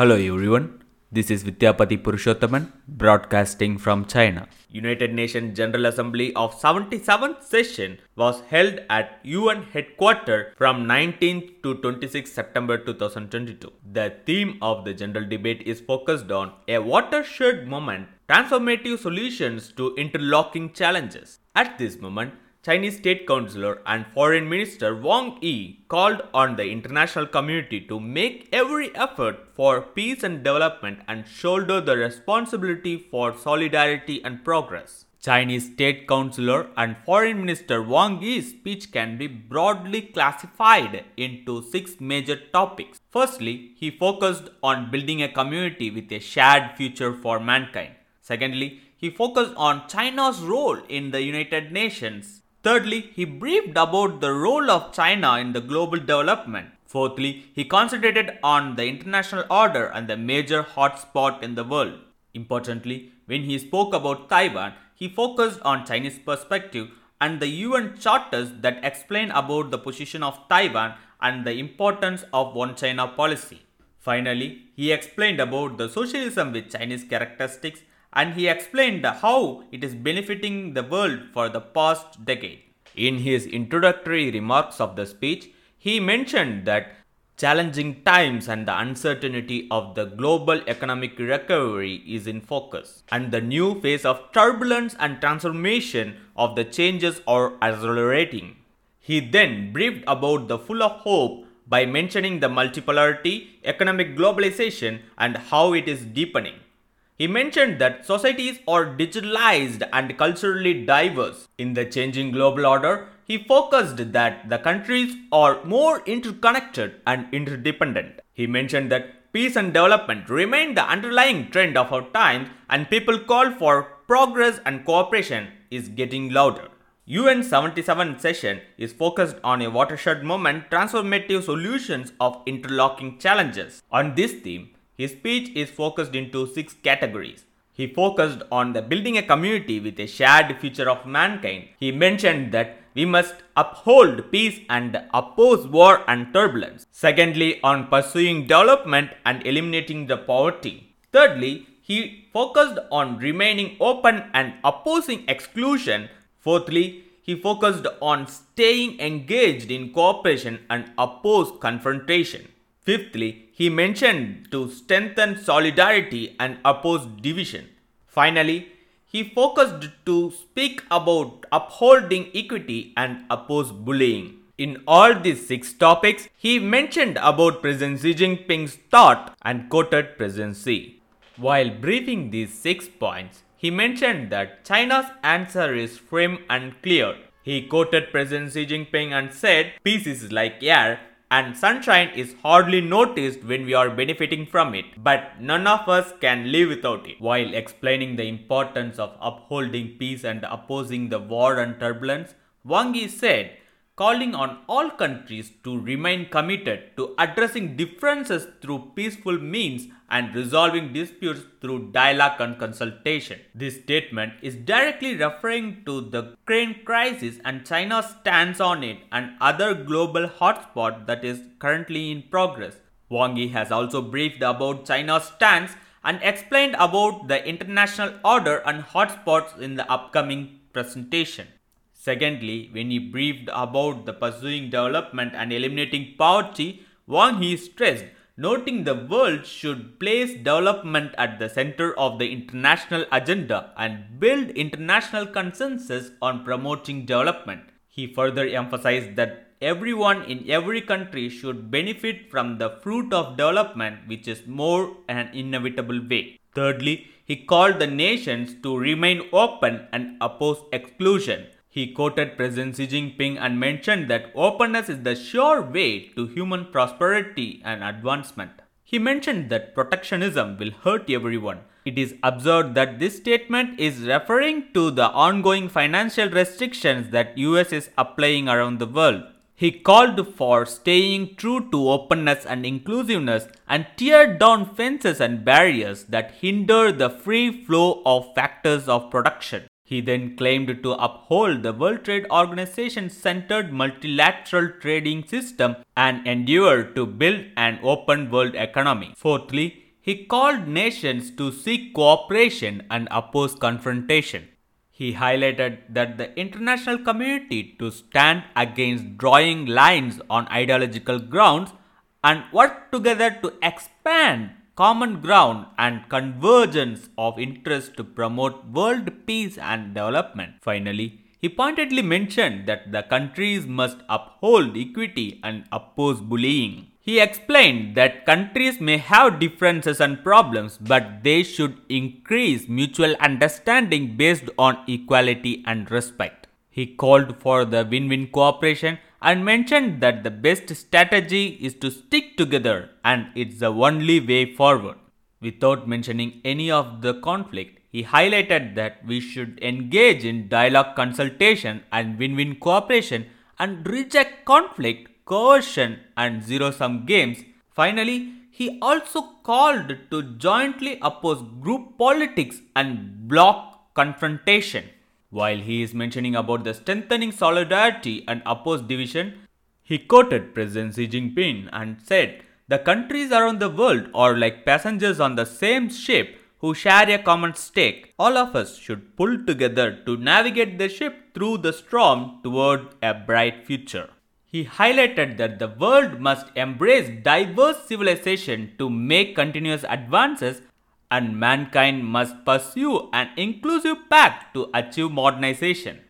Hello everyone, this is Vithiyapathy Purushothaman broadcasting from China. United Nations General Assembly of 77th session was held at UN headquarters from 19th to 26 September 2022. The theme of the general debate is focused on a watershed moment, transformative solutions to interlocking challenges. At this moment, Chinese State Councilor and Foreign Minister Wang Yi called on the international community to make every effort for peace and development and shoulder the responsibility for solidarity and progress. Chinese State Councilor and Foreign Minister Wang Yi's speech can be broadly classified into six major topics. Firstly, he focused on building a community with a shared future for mankind. Secondly, he focused on China's role in the United Nations Thirdly, he briefed about the role of China in the global development. Fourthly, he concentrated on the international order and the major hotspot in the world. Importantly, when he spoke about Taiwan, he focused on Chinese perspective and the UN charters that explain about the position of Taiwan and the importance of one China policy. Finally, he explained about the socialism with Chinese characteristics and he explained how it is benefiting the world for the past decade. In his introductory remarks of the speech, he mentioned that challenging times and the uncertainty of the global economic recovery is in focus, and the new phase of turbulence and transformation of the changes are accelerating. He then briefed about the full of hope by mentioning the multipolarity, economic globalization, and how it is deepening. He mentioned that societies are digitalized and culturally diverse. In the changing global order, he focused that the countries are more interconnected and interdependent. He mentioned that peace and development remain the underlying trend of our times and people call for progress and cooperation is getting louder. UN 77 session is focused on a watershed moment transformative solutions of interlocking challenges. On this theme, his speech is focused into six categories. He focused on the building a community with a shared future of mankind. He mentioned that we must uphold peace and oppose war and turbulence. Secondly, on pursuing development and eliminating the poverty. Thirdly, he focused on remaining open and opposing exclusion. Fourthly, he focused on staying engaged in cooperation and oppose confrontation. Fifthly, he mentioned to strengthen solidarity and oppose division. Finally, he focused to speak about upholding equity and oppose bullying. In all these six topics, he mentioned about President Xi Jinping's thought and quoted President Xi. While briefing these six points, he mentioned that China's answer is firm and clear. He quoted President Xi Jinping and said, Peace is like air, and sunshine is hardly noticed when we are benefiting from it, but none of us can live without it. While explaining the importance of upholding peace and opposing the war and turbulence, Wang Yi said, calling on all countries to remain committed to addressing differences through peaceful means and resolving disputes through dialogue and consultation. This statement is directly referring to the Ukraine crisis and China's stance on it and other global hotspot that is currently in progress. Wang Yi has also briefed about China's stance and explained about the international order and hotspots in the upcoming presentation. Secondly, when he briefed about the pursuing development and eliminating poverty, Wang Yi stressed, noting the world should place development at the center of the international agenda and build international consensus on promoting development. He further emphasized that everyone in every country should benefit from the fruit of development, which is more an inevitable way. Thirdly, he called the nations to remain open and oppose exclusion. He quoted President Xi Jinping and mentioned that openness is the sure way to human prosperity and advancement. He mentioned that protectionism will hurt everyone. It is observed that this statement is referring to the ongoing financial restrictions that US is applying around the world. He called for staying true to openness and inclusiveness and tear down fences and barriers that hinder the free flow of factors of production. He then claimed to uphold the World Trade Organization centered multilateral trading system and endeavor to build an open world economy. Fourthly, he called nations to seek cooperation and oppose confrontation. He highlighted that the international community to stand against drawing lines on ideological grounds and work together to expand common ground and convergence of interest to promote world peace and development. Finally, he pointedly mentioned that the countries must uphold equity and oppose bullying. He explained that countries may have differences and problems, but they should increase mutual understanding based on equality and respect. He called for the win win cooperation and mentioned that the best strategy is to stick together and it's the only way forward. Without mentioning any of the conflict, he highlighted that we should engage in dialogue consultation and win win cooperation and reject conflict, coercion, and zero sum games. Finally, he also called to jointly oppose group politics and block confrontation. While he is mentioning about the strengthening solidarity and oppose division, he quoted President Xi Jinping and said, The countries around the world are like passengers on the same ship who share a common stake. All of us should pull together to navigate the ship through the storm toward a bright future. He highlighted that the world must embrace diverse civilization to make continuous advances and mankind must pursue an inclusive path to achieve modernization.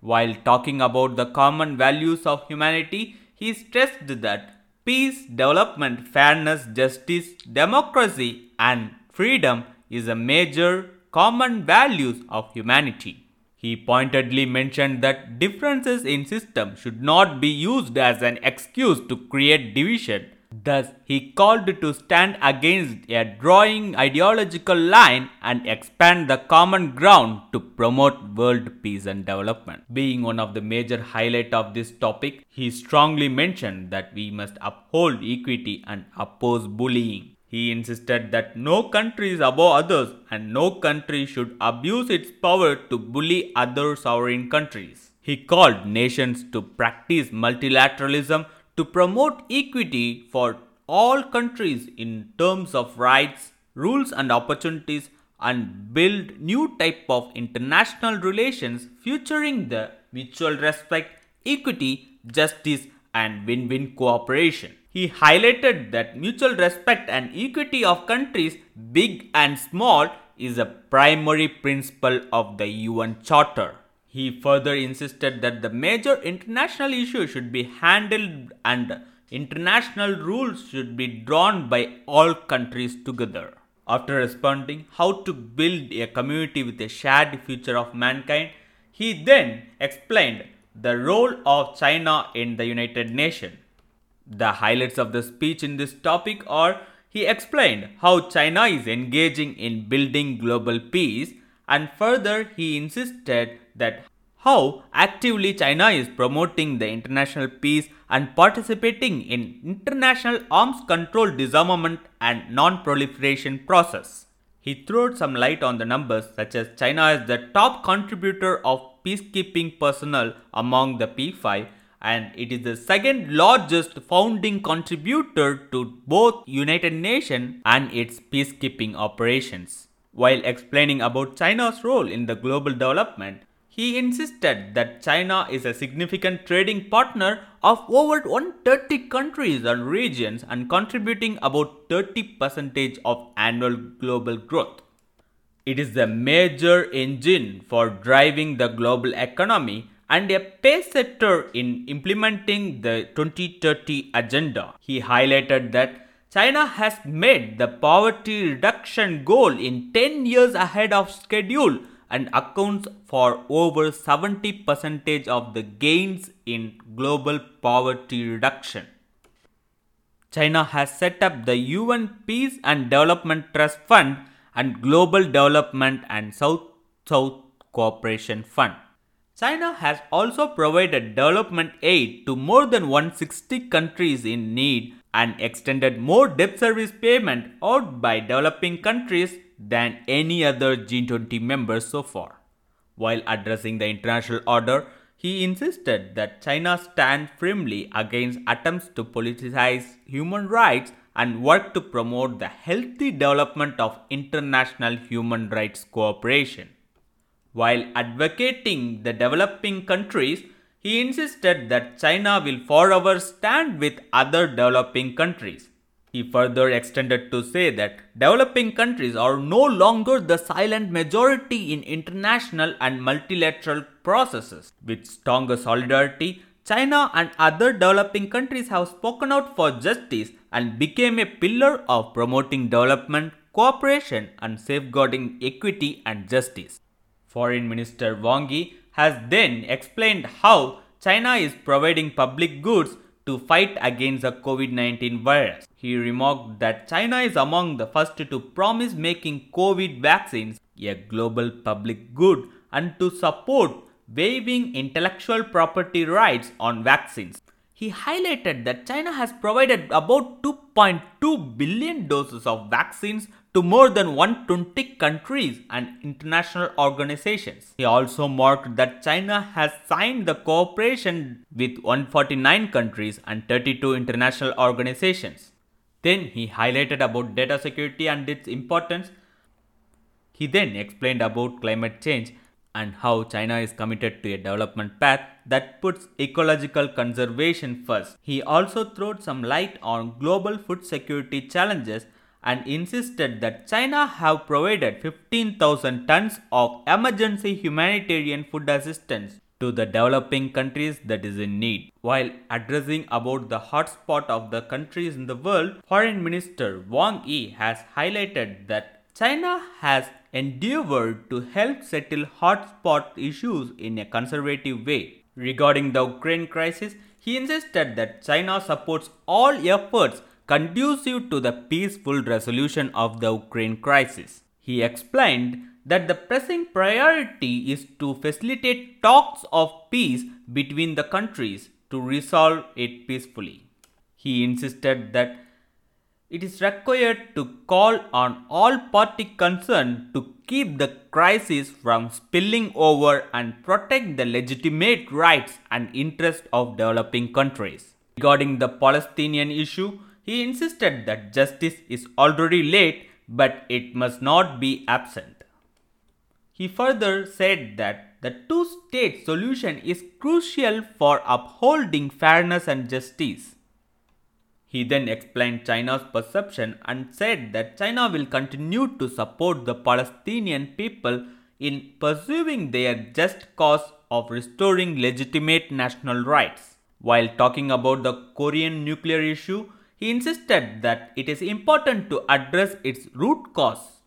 While talking about the common values of humanity, he stressed that peace, development, fairness, justice, democracy, and freedom is a major common values of humanity. He pointedly mentioned that differences in system should not be used as an excuse to create division. Thus, he called to stand against a drawing ideological line and expand the common ground to promote world peace and development. Being one of the major highlight of this topic, he strongly mentioned that we must uphold equity and oppose bullying. He insisted that no country is above others and no country should abuse its power to bully other sovereign countries. He called nations to practice multilateralism to promote equity for all countries in terms of rights, rules and opportunities and build new type of international relations featuring the mutual respect, equity, justice and win-win cooperation. He highlighted that mutual respect and equity of countries, big and small, is a primary principle of the UN Charter. He further insisted that the major international issues should be handled and international rules should be drawn by all countries together. After responding how to build a community with a shared future of mankind, he then explained the role of China in the United Nations. The highlights of the speech in this topic are he explained how China is engaging in building global peace and further he insisted that how actively China is promoting the international peace and participating in international arms control disarmament and non-proliferation process. He threw some light on the numbers such as China is the top contributor of peacekeeping personnel among the P5 and it is the second largest founding contributor to both United Nations and its peacekeeping operations. While explaining about China's role in the global development, he insisted that China is a significant trading partner of over 130 countries and regions and contributing about 30% of annual global growth. It is the major engine for driving the global economy and a pace setter in implementing the 2030 agenda. He highlighted that China has made the poverty reduction goal in 10 years ahead of schedule and accounts for over 70% of the gains in global poverty reduction. China has set up the UN Peace and Development Trust Fund and Global Development and South South Cooperation Fund. China has also provided development aid to more than 160 countries in need and extended more debt service payment out by developing countries than any other G20 member so far. While addressing the international order, he insisted that China stand firmly against attempts to politicize human rights and work to promote the healthy development of international human rights cooperation. While advocating the developing countries, he insisted that China will forever stand with other developing countries. He further extended to say that developing countries are no longer the silent majority in international and multilateral processes. With stronger solidarity, China and other developing countries have spoken out for justice and became a pillar of promoting development, cooperation, and safeguarding equity and justice. Foreign Minister Wang Yi has then explained how China is providing public goods to fight against the COVID 19 virus. He remarked that China is among the first to promise making COVID vaccines a global public good and to support waiving intellectual property rights on vaccines. He highlighted that China has provided about 2.2 billion doses of vaccines to more than 120 countries and international organizations. He also marked that China has signed the cooperation with 149 countries and 32 international organizations. Then he highlighted about data security and its importance. He then explained about climate change and how China is committed to a development path that puts ecological conservation first. He also threw some light on global food security challenges and insisted that China have provided 15,000 tons of emergency humanitarian food assistance to the developing countries that is in need. While addressing about the hotspot of the countries in the world, Foreign Minister Wang Yi has highlighted that China has endeavored to help settle hotspot issues in a conservative way. Regarding the Ukraine crisis, he insisted that China supports all efforts conducive to the peaceful resolution of the Ukraine crisis. He explained that the pressing priority is to facilitate talks of peace between the countries to resolve it peacefully. He insisted that it is required to call on all parties concerned to keep the crisis from spilling over and protect the legitimate rights and interests of developing countries. Regarding the Palestinian issue, he insisted that justice is already late but it must not be absent. He further said that the two state solution is crucial for upholding fairness and justice. He then explained China's perception and said that China will continue to support the Palestinian people in pursuing their just cause of restoring legitimate national rights. While talking about the Korean nuclear issue, he insisted that it is important to address its root cause.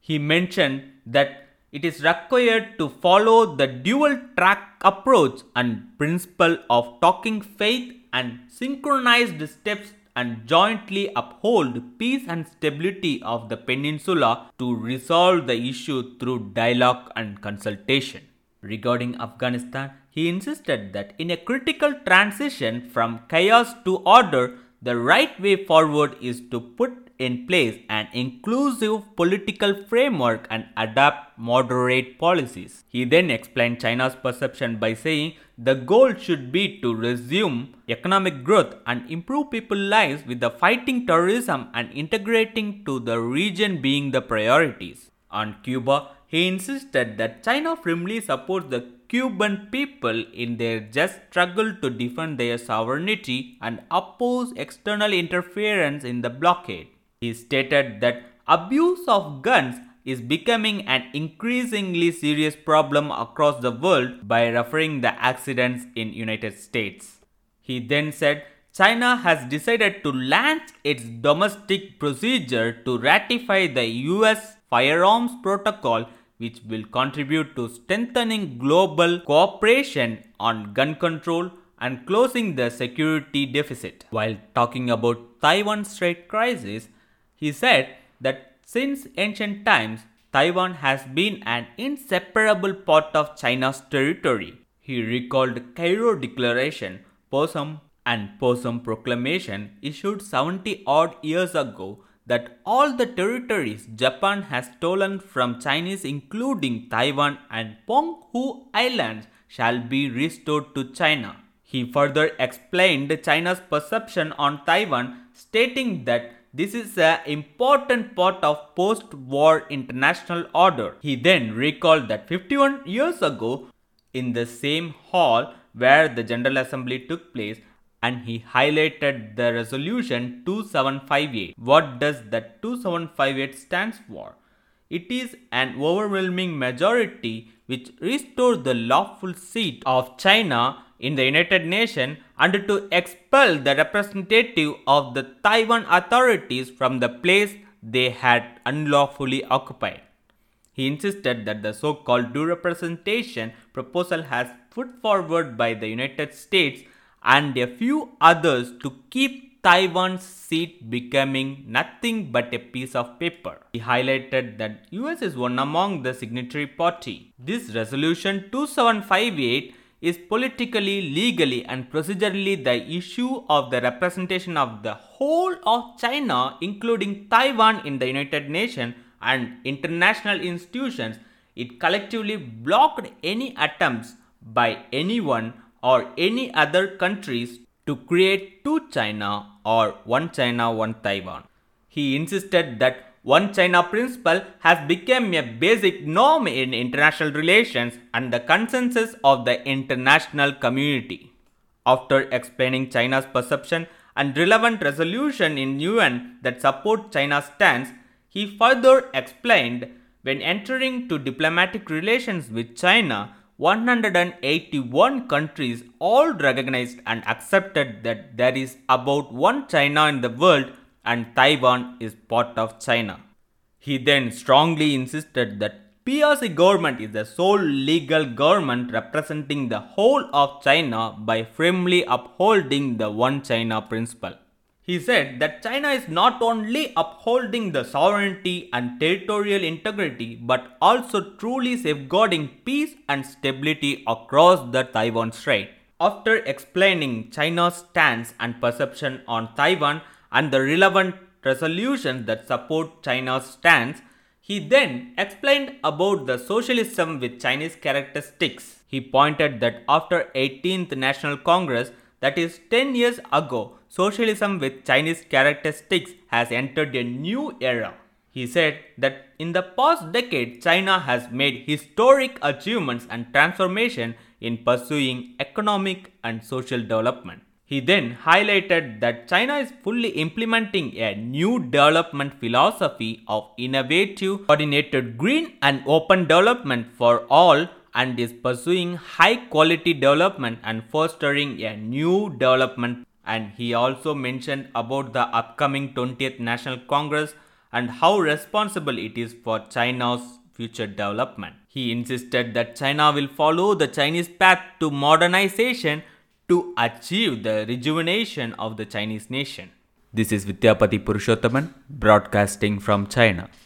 He mentioned that it is required to follow the dual track approach and principle of talking faith and synchronized steps and jointly uphold peace and stability of the peninsula to resolve the issue through dialogue and consultation. Regarding Afghanistan, he insisted that in a critical transition from chaos to order, the right way forward is to put in place an inclusive political framework and adopt moderate policies. He then explained China's perception by saying the goal should be to resume economic growth and improve people's lives with the fighting terrorism and integrating to the region being the priorities. On Cuba, he insisted that China firmly supports the Cuban people in their just struggle to defend their sovereignty and oppose external interference in the blockade. He stated that abuse of guns is becoming an increasingly serious problem across the world by referring the accidents in United States. He then said China has decided to launch its domestic procedure to ratify the UN firearms protocol which will contribute to strengthening global cooperation on gun control and closing the security deficit. While talking about Taiwan Strait crisis, he said that since ancient times, Taiwan has been an inseparable part of China's territory. He recalled Cairo Declaration, Potsdam and Potsdam Proclamation issued 70 odd years ago that all the territories Japan has stolen from Chinese including Taiwan and Penghu Islands shall be restored to China. He further explained China's perception on Taiwan stating that this is an important part of post-war international order. He then recalled that 51 years ago, in the same hall where the General Assembly took place, and he highlighted the resolution 2758. What does that 2758 stands for? It is an overwhelming majority which restores the lawful seat of China in the United Nations and to expel the representative of the Taiwan authorities from the place they had unlawfully occupied. He insisted that the so-called due representation proposal has put forward by the United States and a few others to keep Taiwan's seat becoming nothing but a piece of paper. He highlighted that US is one among the signatory party. This resolution 2758 is politically, legally and procedurally the issue of the representation of the whole of China including Taiwan in the United Nations and international institutions. It collectively blocked any attempts by anyone or any other countries to create two China or one China, one Taiwan. He insisted that one China principle has become a basic norm in international relations and the consensus of the international community. After explaining China's perception and relevant resolution in UN that support China's stance, he further explained when entering to diplomatic relations with China, 181 countries all recognized and accepted that there is about one China in the world and Taiwan is part of China. He then strongly insisted that PRC government is the sole legal government representing the whole of China by firmly upholding the one China principle. He said that China is not only upholding the sovereignty and territorial integrity but also truly safeguarding peace and stability across the Taiwan Strait. After explaining China's stance and perception on Taiwan and the relevant resolutions that support China's stance, he then explained about the socialism with Chinese characteristics. He pointed that after 18th National Congress, that is 10 years ago, socialism with Chinese characteristics has entered a new era. He said that in the past decade, China has made historic achievements and transformation in pursuing economic and social development. He then highlighted that China is fully implementing a new development philosophy of innovative, coordinated green and open development for all and is pursuing high quality development and fostering a new development and he also mentioned about the upcoming 20th National Congress and how responsible it is for China's future development. He insisted that China will follow the Chinese path to modernization to achieve the rejuvenation of the Chinese nation. This is Vithiyapathy Purushothaman broadcasting from China.